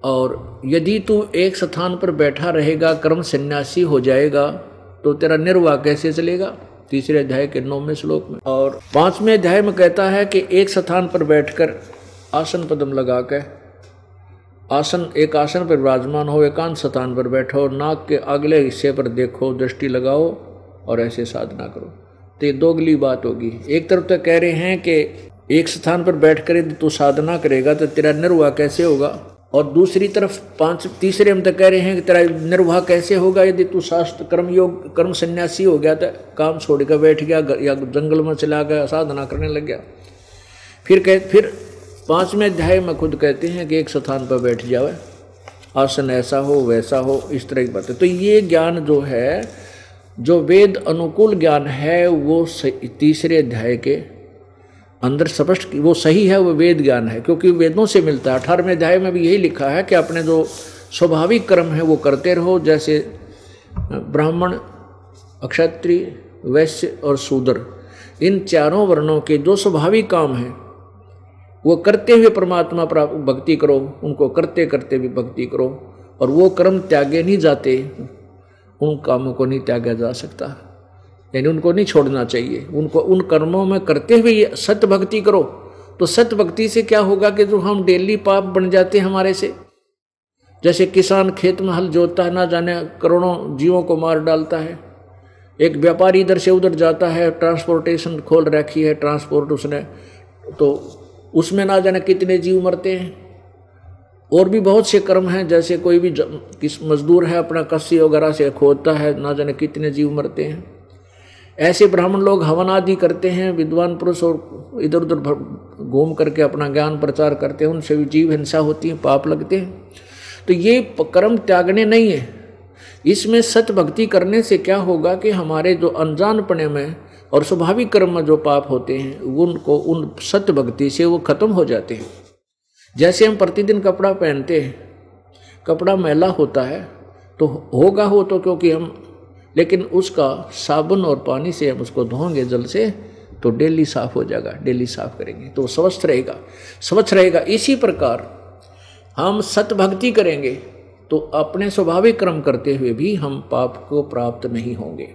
और यदि तू एक स्थान पर बैठा रहेगा, कर्म सन्यासी हो जाएगा तो तेरा निर्वाह कैसे चलेगा? तीसरे अध्याय के नौवें श्लोक में। और पाँचवें अध्याय में कहता है कि एक स्थान पर बैठकर आसन पदम लगा के आसन, एक आसन पर विराजमान हो, एकांत स्थान पर बैठो, नाक के अगले हिस्से पर देखो, दृष्टि लगाओ और ऐसे साधना करो। तो ये दोगली बात होगी। एक तरफ़ तो कह रहे हैं कि एक स्थान पर बैठ कर यदि तू साधना करेगा तो तेरा निर्वाह कैसे होगा? और दूसरी तरफ़ पाँच, तीसरे हम तो कह रहे हैं कि तेरा निर्वाह कैसे होगा? यदि तू शास्त्र कर्म योग कर्म सन्यासी हो गया तो काम छोड़ कर बैठ गया या जंगल में चला गया, साधना करने लग गया। फिर कह, फिर पाँचवें अध्याय में खुद कहते हैं कि एक स्थान पर बैठ जाओ आसन ऐसा हो, वैसा हो, इस तरह की बातें। तो ये ज्ञान जो है, जो वेद अनुकूल ज्ञान है, वो तीसरे अध्याय के अंदर स्पष्ट वो सही है, वो वेद ज्ञान है, क्योंकि वेदों से मिलता है। अठारहवें अध्याय में भी यही लिखा है कि अपने जो स्वाभाविक कर्म है, वो करते रहो, जैसे ब्राह्मण, अक्षत्रिय, वैश्य और शूद्र। इन चारों वर्णों के जो स्वाभाविक काम हैं, वो करते हुए परमात्मा प्राप्त, भक्ति करो, उनको करते करते भी भक्ति करो, और वो कर्म त्यागे नहीं जाते, उन कामों को नहीं त्यागा जा सकता। यानी उनको नहीं छोड़ना चाहिए। उनको, उन कर्मों में करते हुए सत्य भक्ति करो। तो सत्य भक्ति से क्या होगा कि जो हम डेली पाप बन जाते हैं हमारे से? जैसे किसान खेत में हल जोतता है, ना जाने करोड़ों जीवों को मार डालता है। एक व्यापारी इधर से उधर जाता है, ट्रांसपोर्टेशन खोल रखी है, ट्रांसपोर्ट उसने। तो उसमें ना जाने कितने जीव मरते हैं। और भी बहुत से कर्म हैं, जैसे कोई भी किस मजदूर है, अपना कस्सी वगैरह से खोदता है, ना जाने कितने जीव मरते हैं। ऐसे ब्राह्मण लोग हवन आदि करते हैं, विद्वान पुरुष और इधर उधर घूम करके अपना ज्ञान प्रचार करते हैं, उनसे भी जीव हिंसा होती है, पाप लगते हैं। तो ये कर्म त्यागने नहीं है। इसमें सत्य भक्ति करने से क्या होगा कि हमारे जो अनजानपने में और स्वाभाविक कर्म में जो पाप होते हैं, उनको, उन सत्य भक्ति से वो खत्म हो जाते हैं। जैसे हम प्रतिदिन कपड़ा पहनते हैं, कपड़ा मैला होता है तो होगा हो तो क्योंकि हम लेकिन उसका साबुन और पानी से हम उसको धोएँगे जल से तो डेली साफ़ हो जाएगा, डेली साफ़ करेंगे। तो स्वस्थ रहेगा स्वच्छ रहेगा। इसी प्रकार हम सत भक्ति करेंगे तो अपने स्वाभाविक क्रम करते हुए भी हम पाप को प्राप्त नहीं होंगे।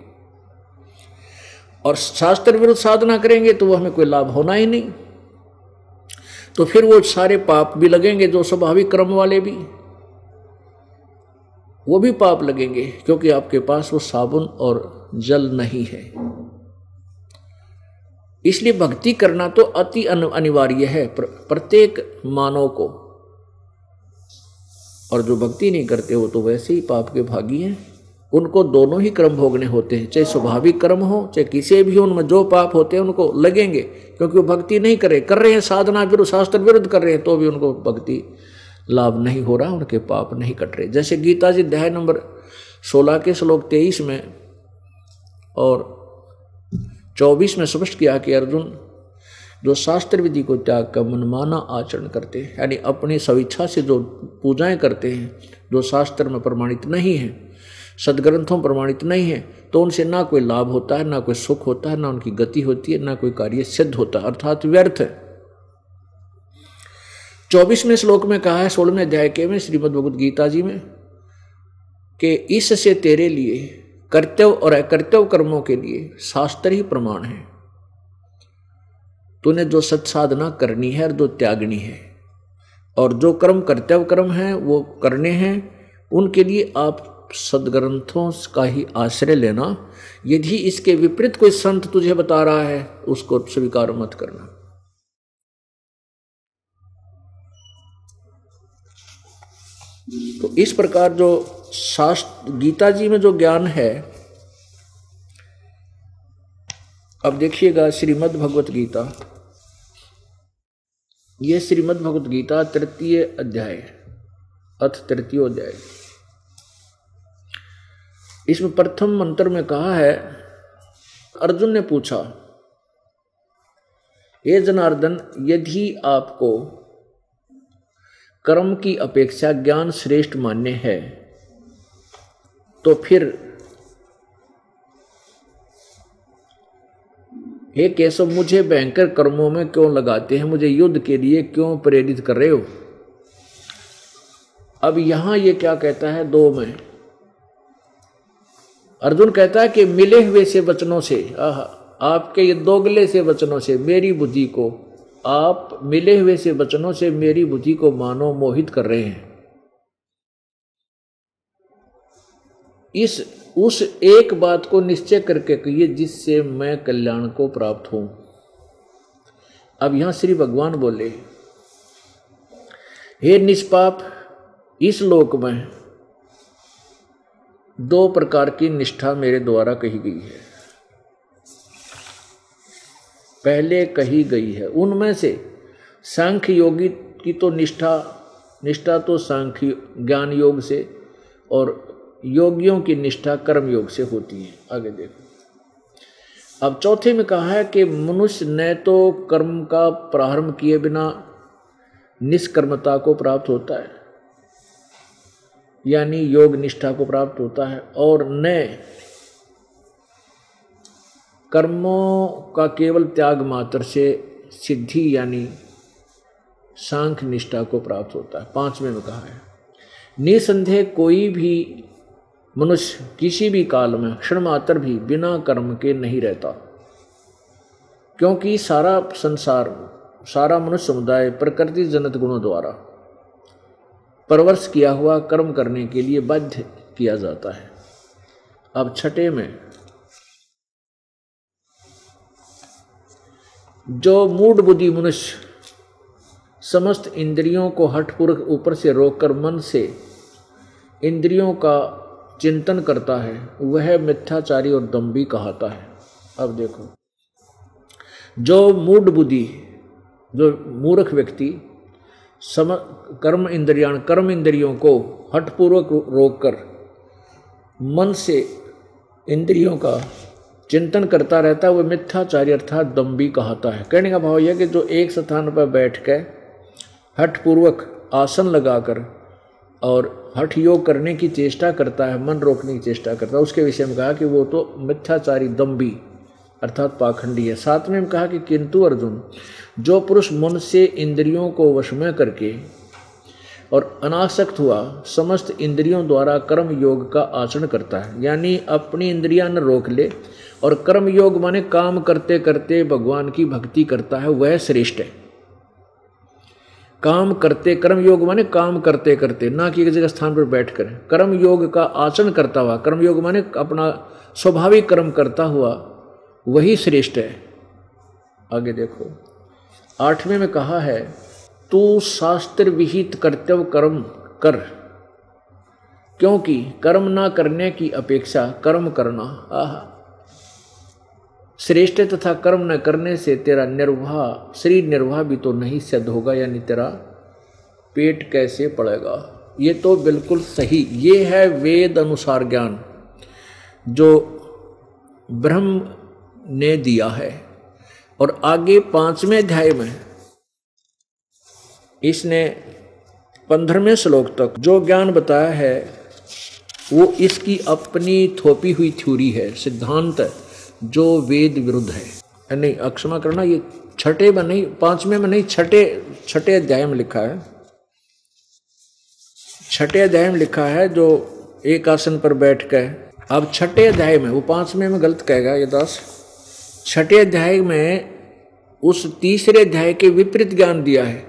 और शास्त्र विरुद्ध साधना करेंगे तो वो हमें कोई लाभ होना ही नहीं। तो फिर वो सारे पाप भी लगेंगे, जो स्वाभाविक क्रम वाले भी। वो भी पाप लगेंगे, क्योंकि आपके पास वो साबुन और जल नहीं है। इसलिए भक्ति करना तो अति अनिवार्य है प्रत्येक मानव को। और जो भक्ति नहीं करते हो तो वैसे ही पाप के भागी हैं। उनको दोनों ही कर्म भोगने होते हैं, चाहे स्वाभाविक कर्म हो, चाहे किसी भी उनमें जो पाप होते हैं, उनको लगेंगे, क्योंकि वो भक्ति नहीं करे। कर रहे हैं साधना विरुद्ध शास्त्र विरुद्ध कर रहे हैं तो भी उनको भक्ति लाभ नहीं हो रहा, उनके पाप नहीं कट रहे। जैसे गीता जी अध्याय नंबर सोलह के श्लोक तेईस में और चौबीस में स्पष्ट किया कि अर्जुन, जो शास्त्र विधि को त्याग कर मनमाना आचरण करते हैं, यानी अपनी स्वेच्छा से जो पूजाएँ करते हैं, जो शास्त्र में प्रमाणित नहीं है, सदग्रंथों प्रमाणित नहीं है तो उनसे ना कोई लाभ होता है, ना कोई सुख होता है, ना उनकी गति होती है, ना कोई कार्य सिद्ध होता है, अर्थात व्यर्थ है। चौबीसवें श्लोक में कहा है सोलहवें अध्याय के में, श्रीमद भगवद गीता जी में, कि इससे तेरे लिए कर्तव्य और अकर्तव्य कर्मों के लिए शास्त्र ही प्रमाण है। तूने जो सत्साधना करनी है और जो त्यागनी है, और जो कर्म कर्तव्य कर्म है, वो करने हैं, उनके लिए आप सदग्रंथों का ही आश्रय लेना। यदि इसके विपरीत कोई संत तुझे बता रहा है, उसको स्वीकार मत करना। तो इस प्रकार जो शास्त्र, गीता जी में जो ज्ञान है, अब देखिएगा श्रीमद् भगवत गीता। यह श्रीमद् भगवत गीता तृतीय अध्याय, अथ तृतीय अध्याय। इसमें प्रथम मंत्र में कहा है, अर्जुन ने पूछा ये जनार्दन, यदि आपको कर्म की अपेक्षा ज्ञान श्रेष्ठ मान्य है। तो फिर हे केशव, मुझे भयंकर कर्मों में क्यों लगाते हैं? मुझे युद्ध के लिए क्यों प्रेरित कर रहे हो? अब यहाँ ये क्या कहता है? दो में। अर्जुन कहता है कि मिले हुए से वचनों से, आह, आपके ये दोगले से वचनों से मेरी बुद्धि को आप मिले हुए से वचनों से मेरी बुद्धि को मानो, मोहित कर रहे हैं। इस, उस एक बात को निश्चय करके कहिए जिससे मैं कल्याण को प्राप्त हूँ। अब यहाँ श्री भगवान बोले, हे निष्पाप, इस लोक में दो प्रकार की निष्ठा मेरे द्वारा कही गई है। पहले कही गई है। उनमें से सांख्य योगी की तो निष्ठा निष्ठा तो सांख्य, ज्ञान योग से और योगियों की निष्ठा कर्म योग से होती है। आगे देखो। अब चौथे में कहा है कि मनुष्य न तो कर्म का प्रारंभ किए बिना निष्कर्मता को प्राप्त होता है, यानी योग निष्ठा को प्राप्त होता है और न कर्मों का केवल त्याग मात्र से सिद्धि यानी सांख्य निष्ठा को प्राप्त होता है। पाँचवें में कहा है, निसंदेह कोई भी मनुष्य किसी भी काल में क्षण मात्र भी बिना कर्म के नहीं रहता, क्योंकि सारा संसार, सारा मनुष्य समुदाय प्रकृति जनित गुणों द्वारा परवर्ष किया हुआ कर्म करने के लिए बाध्य किया जाता है। अब छठे में जो मूड बुद्धि मनुष्य समस्त इंद्रियों को हठपूर्वक ऊपर से रोककर मन से इंद्रियों का चिंतन करता है, वह मिथ्याचारी और दम्भी कहता है। अब देखो, जो मूड बुद्धि जो मूर्ख व्यक्ति सम, कर्म इंद्रियाण, कर्म इंद्रियों को हठपूर्वक रोककर मन से इंद्रियों का चिंतन करता रहता है वह मिथ्याचार्य अर्थात दम्बी कहता है। कहने का भाव यह कि जो एक स्थान पर बैठ के हठपूर्वक आसन लगाकर और हठ योग करने की चेष्टा करता है, मन रोकने की चेष्टा करता है, उसके विषय में कहा कि वो तो मिथ्याचारी दम्बी अर्थात पाखंडी है। साथ में कहा कि किंतु अर्जुन, जो पुरुष मन से इंद्रियों को वश में करके और अनासक्त हुआ, समस्त इंद्रियों द्वारा कर्म योग का आचरण करता है। यानी अपनी इंद्रियाँ न रोक ले और कर्म योग माने काम करते करते भगवान की भक्ति करता है, वह श्रेष्ठ है। काम करते कर्म योग माने काम करते करते, ना कि एक जगह स्थान पर बैठ कर। कर्म योग का आचरण करता हुआ कर्म योग माने अपना स्वाभाविक कर्म करता हुआ, वही श्रेष्ठ है। आगे देखो, आठवें में कहा है, तू शास्त्र विहित कर्तव्य कर्म कर, क्योंकि कर्म ना करने की अपेक्षा कर्म करना। आह। श्रेष्ठ तथा कर्म न करने से तेरा निर्वाह शरीर निर्वाह भी तो नहीं सिद्ध होगा, यानी तेरा पेट कैसे पड़ेगा? ये तो बिल्कुल सही। ये है वेद अनुसार ज्ञान, जो ब्रह्म ने दिया है। और आगे पाँचवें अध्याय में इसने पंद्रहवें श्लोक तक जो ज्ञान बताया है, वो इसकी अपनी थोपी हुई थ्योरी है, सिद्धांत जो वेद विरुद्ध है। नहीं, अक्षमा करना, ये छठे में नहीं, पाँचवें में नहीं, छठे छठे अध्याय में लिखा है। छठे अध्याय में लिखा है, जो एक आसन पर बैठ कर अब छठे अध्याय में, वो पाँचवें में गलत कहेगा ये दास। छठे अध्याय में उस तीसरे अध्याय के विपरीत ज्ञान दिया है।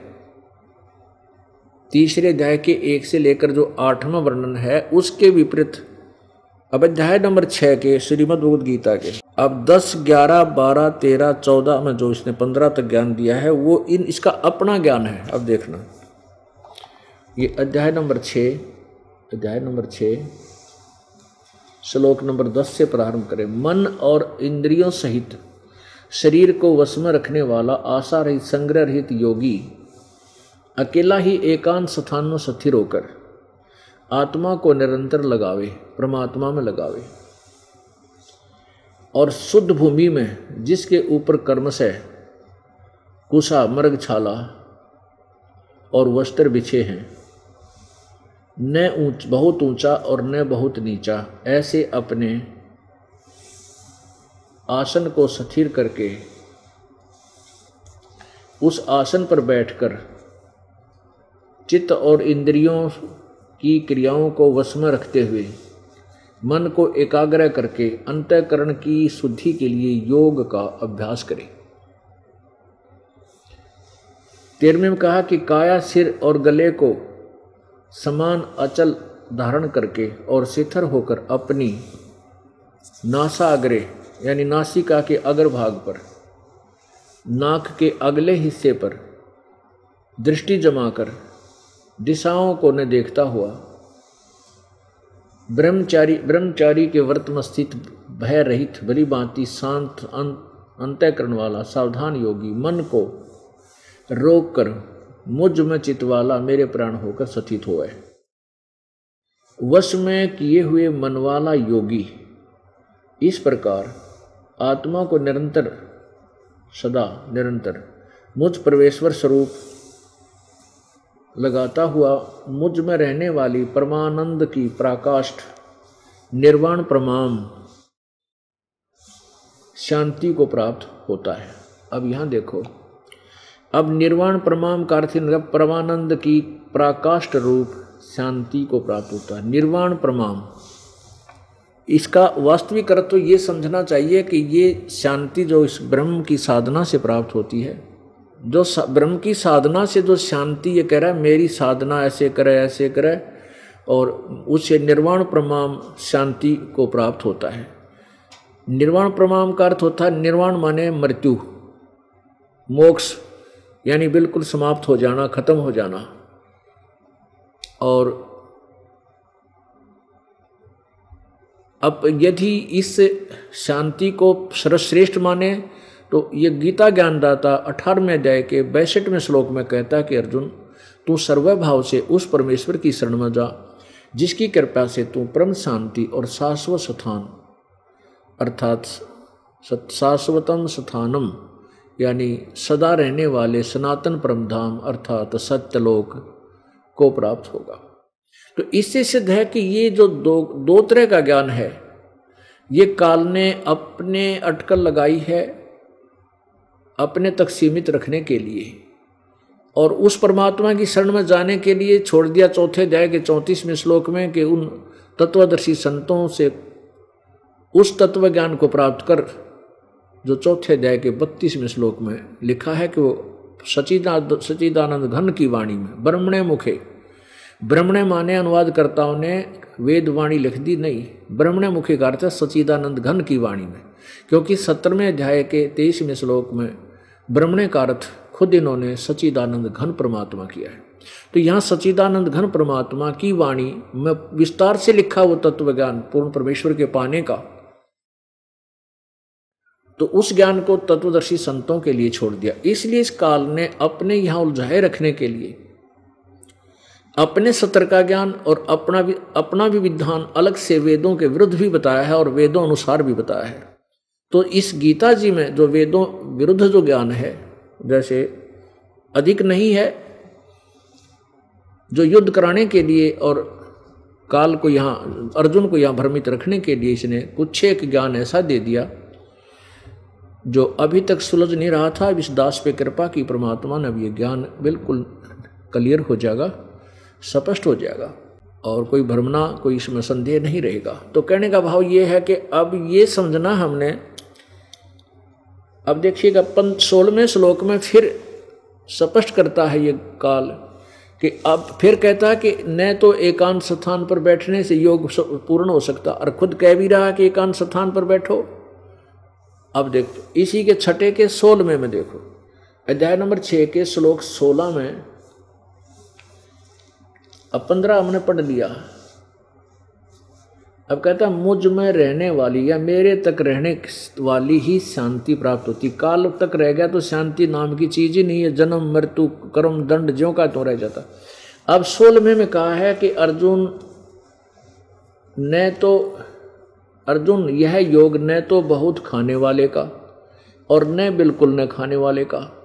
तीसरे अध्याय के एक से लेकर जो आठवां वर्णन है, उसके विपरीत। अब अध्याय नंबर छह के श्रीमद भगवद गीता के। अब दस, ग्यारह, बारह, तेरह, चौदह, में जो इसने पंद्रह तक ज्ञान दिया है, वो इन, इसका अपना ज्ञान है। अब देखना। ये अध्याय नंबर छ अध्याय नंबर छ श्लोक नंबर दस से प्रारंभ करें। मन और इंद्रियों सहित शरीर को वश में रखने वाला आशा रहित, संग्रह रहित योगी अकेला ही एकांत स्थान में स्थिर होकर आत्मा को निरंतर लगावे, परमात्मा में लगावे। और शुद्ध भूमि में जिसके ऊपर कर्म से कुशा मर्ग छाला और वस्त्र बिछे हैं, न ऊंच, बहुत ऊँचा और न बहुत नीचा, ऐसे अपने आसन को स्थिर करके उस आसन पर बैठकर चित्त और इंद्रियों की क्रियाओं को वश में रखते हुए मन को एकाग्र करके अंतकरण की शुद्धि के लिए योग का अभ्यास करें। तेरहवें में कहा कि काया सिर और गले को समान अचल धारण करके और शिथिर होकर अपनी नासाग्रे, यानी नासिका के अग्र भाग पर, नाक के अगले हिस्से पर दृष्टि जमाकर दिशाओं को न देखता हुआ ब्रह्मचारी ब्रह्मचारी के वर्त में स्थित भय रहित बली बांति शांत अंतःकरण वाला सावधान योगी मन को रोक कर मुझमें चित वाला मेरे प्राण होकर स्थित है वश में किए हुए मन वाला योगी, इस प्रकार आत्मा को निरंतर, सदा निरंतर मुझ प्रवेश्वर स्वरूप लगाता हुआ मुझमें रहने वाली परमानंद की प्राकाष्ठ, निर्वाण प्रमाम शांति को प्राप्त होता है। अब यहाँ देखो। अब निर्वाण प्रमाण का अर्थ परमानंद की प्राकाष्ठ रूप शांति को प्राप्त होता है। निर्वाण प्रमाण। इसका वास्तविक अर्थ तो ये समझना चाहिए कि ये शांति जो इस ब्रह्म की साधना से प्राप्त होती है जो ब्रह्म की साधना से जो शांति ये कह रहा है मेरी साधना ऐसे करे ऐसे करे, और उससे निर्वाण प्रमाण शांति को प्राप्त होता है। निर्वाण प्रमाण का अर्थ होता है, निर्वाण माने मृत्यु, मोक्ष, यानी बिल्कुल समाप्त हो जाना, खत्म हो जाना। और अब यदि इस शांति को सर्वश्रेष्ठ माने तो ये गीता ज्ञानदाता अठारहवें अध्याय के बैसठवें श्लोक में कहता है कि अर्जुन, तू सर्वभाव से उस परमेश्वर की शरण में जा, जिसकी कृपा से तू परम शांति और शाश्वत स्थान, अर्थात शाश्वतम स्थानम, यानी सदा रहने वाले सनातन परमधाम, अर्थात सत्यलोक को प्राप्त होगा। तो इससे सिद्ध है कि ये जो दो दो तरह का ज्ञान है, ये काल ने अपने अटकल लगाई है अपने तक सीमित रखने के लिए और उस परमात्मा की शरण में जाने के लिए छोड़ दिया चौथे अध्याय के चौंतीसवें श्लोक में कि उन तत्वदर्शी संतों से उस तत्व ज्ञान को प्राप्त कर, जो चौथे अध्याय के बत्तीसवें श्लोक में लिखा है कि वो सचिदा सचिदानंद घन की वाणी में, ब्रह्मणे मुखे ब्रह्मणे माने अनुवादकर्ताओं ने वेद वाणी लिख दी नहीं। ब्रह्मणे मुख्य का अर्थ सचिदानंद घन की वाणी में, क्योंकि सत्रहवें अध्याय के तेईसवें श्लोक में ब्रह्मणे का अर्थ खुद इन्होंने सचिदानंद घन परमात्मा किया है। तो यहाँ सचिदानंद घन परमात्मा की वाणी में विस्तार से लिखा वो तत्व ज्ञान पूर्ण परमेश्वर के पाने का तो उस ज्ञान को तत्वदर्शी संतों के लिए छोड़ दिया। इसलिए इस काल ने अपने यहाँ उलझाए रखने के लिए अपने सत्र का ज्ञान और अपना भी अपना भी विधान अलग से वेदों के विरुद्ध भी बताया है और वेदों अनुसार भी बताया है। तो इस गीता जी में जो वेदों विरुद्ध जो ज्ञान है, जैसे अधिक नहीं है, जो युद्ध कराने के लिए और काल को यहाँ, अर्जुन को यहाँ भ्रमित रखने के लिए इसने कुछ एक ज्ञान ऐसा दे दिया, जो अभी तक सुलझ नहीं रहा था इस दास पे कृपा की परमात्मा ने अब ये ज्ञान बिल्कुल क्लियर हो जाएगा। स्पष्ट हो जाएगा और कोई भ्रमना, कोई इसमें संदेह नहीं रहेगा। तो कहने का भाव ये है कि अब ये समझना हमने। अब देखिएगा पंच सोलहवें श्लोक में फिर स्पष्ट करता है ये काल कि अब फिर कहता है कि न तो एकांत स्थान पर बैठने से योग पूर्ण हो सकता। और खुद कह भी रहा कि एकांत स्थान पर बैठो। अब देखो, इसी के छठे के सोलहवें में देखो। अध्याय नंबर छः के श्लोक सोलह में अब पंद्रह हमने पढ़ लिया। अब कहता मुझमें रहने वाली या मेरे तक रहने वाली ही शांति प्राप्त होती। काल तक रह गया तो शांति नाम की चीज़ ही नहीं है। जन्म, मृत्यु, कर्म, दंड, ज्यो का तो रह जाता। अब सोलहवें में कहा है कि अर्जुन, ने तो अर्जुन, यह योग न तो बहुत खाने वाले का और न बिल्कुल न खाने वाले का।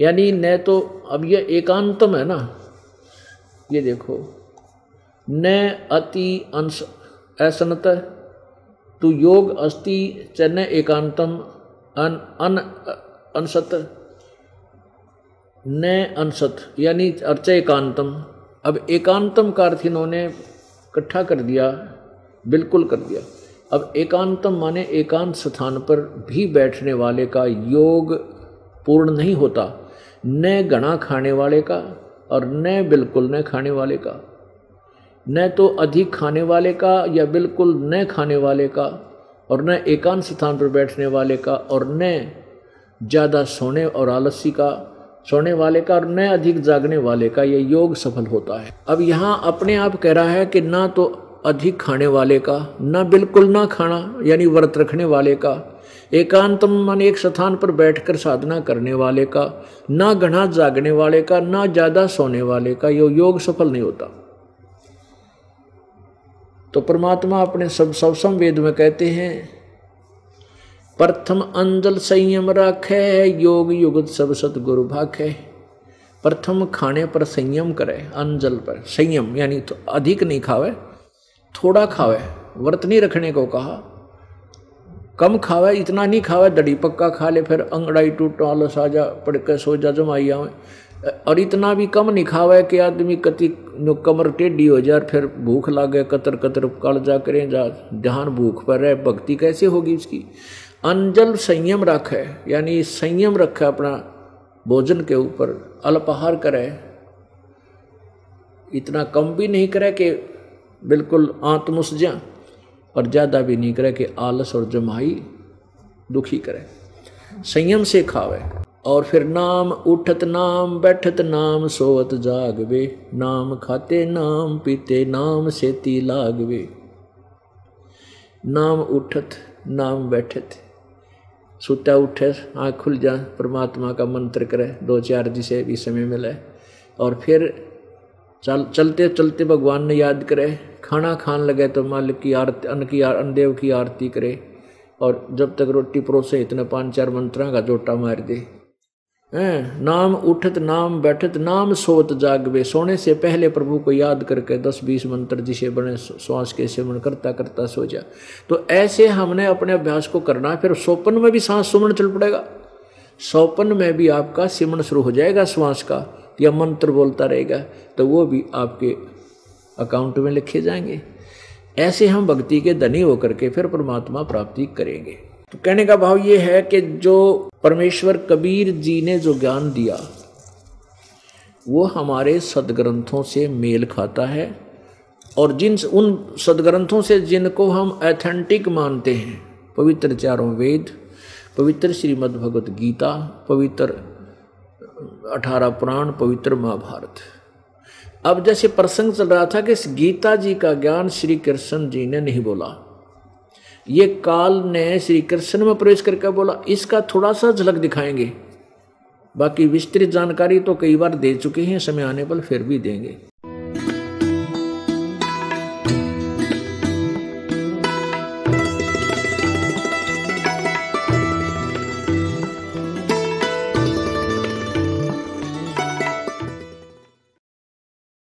यानी न तो अब यह एकांतम है ना। ये देखो। न अति अंश असनत तु योग अस्ति च न एकांतम, अन अन अनसत न अनसत यानी अर्च एकांतम। अब एकांतम का अर्थ इन्होंने इकट्ठा कर दिया, बिल्कुल कर दिया। अब एकांतम माने एकांत स्थान पर भी बैठने वाले का योग पूर्ण नहीं होता, न गणा खाने वाले का और न बिल्कुल न खाने वाले का। न तो अधिक खाने वाले का या बिल्कुल न खाने वाले का और न एकांत स्थान पर बैठने वाले का और न ज़्यादा सोने और आलसी का, सोने वाले का और न अधिक जागने वाले का यह योग सफल होता है। अब यहाँ अपने आप कह रहा है कि ना तो अधिक खाने वाले का, न बिल्कुल ना खाना, यानी व्रत रखने वाले का एकांत मन एक स्थान पर बैठकर साधना करने वाले का, ना घना जागने वाले का, ना ज़्यादा सोने वाले का यो योग सफल नहीं होता। तो परमात्मा अपने सब सब वेद में कहते हैं, प्रथम अंजल संयम रखे, योग युगत सब सतगुरु भाखे। प्रथम खाने पर संयम करे, अंजल पर। संयम यानी तो अधिक नहीं खावे, थोड़ा खावे, व्रत नहीं रखने को कहा। कम खावे, इतना नहीं खावे, दड़ी पक्का खा ले, फिर अंगड़ाई टूट आलस आ जा पड़ के सो जा जमाई आवे। और इतना भी कम नहीं खावे कि आदमी कति कमर टेढ़ी हो जाए, फिर भूख लागे कतर कतर कल जा करें, जा ध्यान भूख पर रहे, भक्ति कैसे होगी इसकी? अंजल संयम रखे, यानी संयम रखे अपना भोजन के ऊपर, अल्पाहार करे। इतना कम भी नहीं करे कि बिल्कुल आत्मसजा और ज़्यादा भी नहीं करे कि आलस और जमाई दुखी करे। संयम से खावे और फिर नाम उठत, नाम बैठत, नाम सोवत जागवे। नाम खाते, नाम पीते, नाम सेती लागवे। नाम उठत, नाम बैठत। सुता उठे, आँख खुल जा, परमात्मा का मंत्र करे। दो चार जिसे भी समय मिले। और फिर चल, चलते चलते भगवान ने याद करे, खाना खान लगे तो मालिक की आरती, अन्न की अन्नदेव की आरती करे, और जब तक रोटी परोसे, इतने पाँच, चार मंत्रा का जोटा मार दे। हैं, नाम उठत, नाम बैठत, नाम सोत जागवे। सोने से पहले प्रभु को याद करके दस, बीस मंत्र जिसे बने श्वास के सेवन करता करता सो जा। तो ऐसे हमने अपने अभ्यास को करना फिर सोपन में भी सांस सुमन चल पड़ेगा। सोपन में भी आपका सिमन शुरू हो जाएगा श्वास का। या मंत्र बोलता रहेगा तो वो भी आपके अकाउंट में लिखे जाएँगे। ऐसे हम भक्ति के धनी होकर के फिर परमात्मा प्राप्ति करेंगे। तो कहने का भाव ये है कि जो परमेश्वर कबीर जी ने जो ज्ञान दिया, वो हमारे सदग्रंथों से मेल खाता है, और जिन उन सदग्रंथों से जिनको हम एथेंटिक मानते हैं, पवित्र चारों वेद, पवित्र श्रीमद् भगवत गीता पवित्र अठारह पुराण पवित्र महाभारत। अब जैसे प्रसंग चल रहा था कि इस गीता जी का ज्ञान श्री कृष्ण जी ने नहीं बोला। ये काल ने श्री कृष्ण में प्रवेश करके बोला, इसका थोड़ा सा झलक दिखाएँगे। बाकी विस्तृत जानकारी तो कई बार दे चुके हैं, समय आने पर फिर भी देंगे।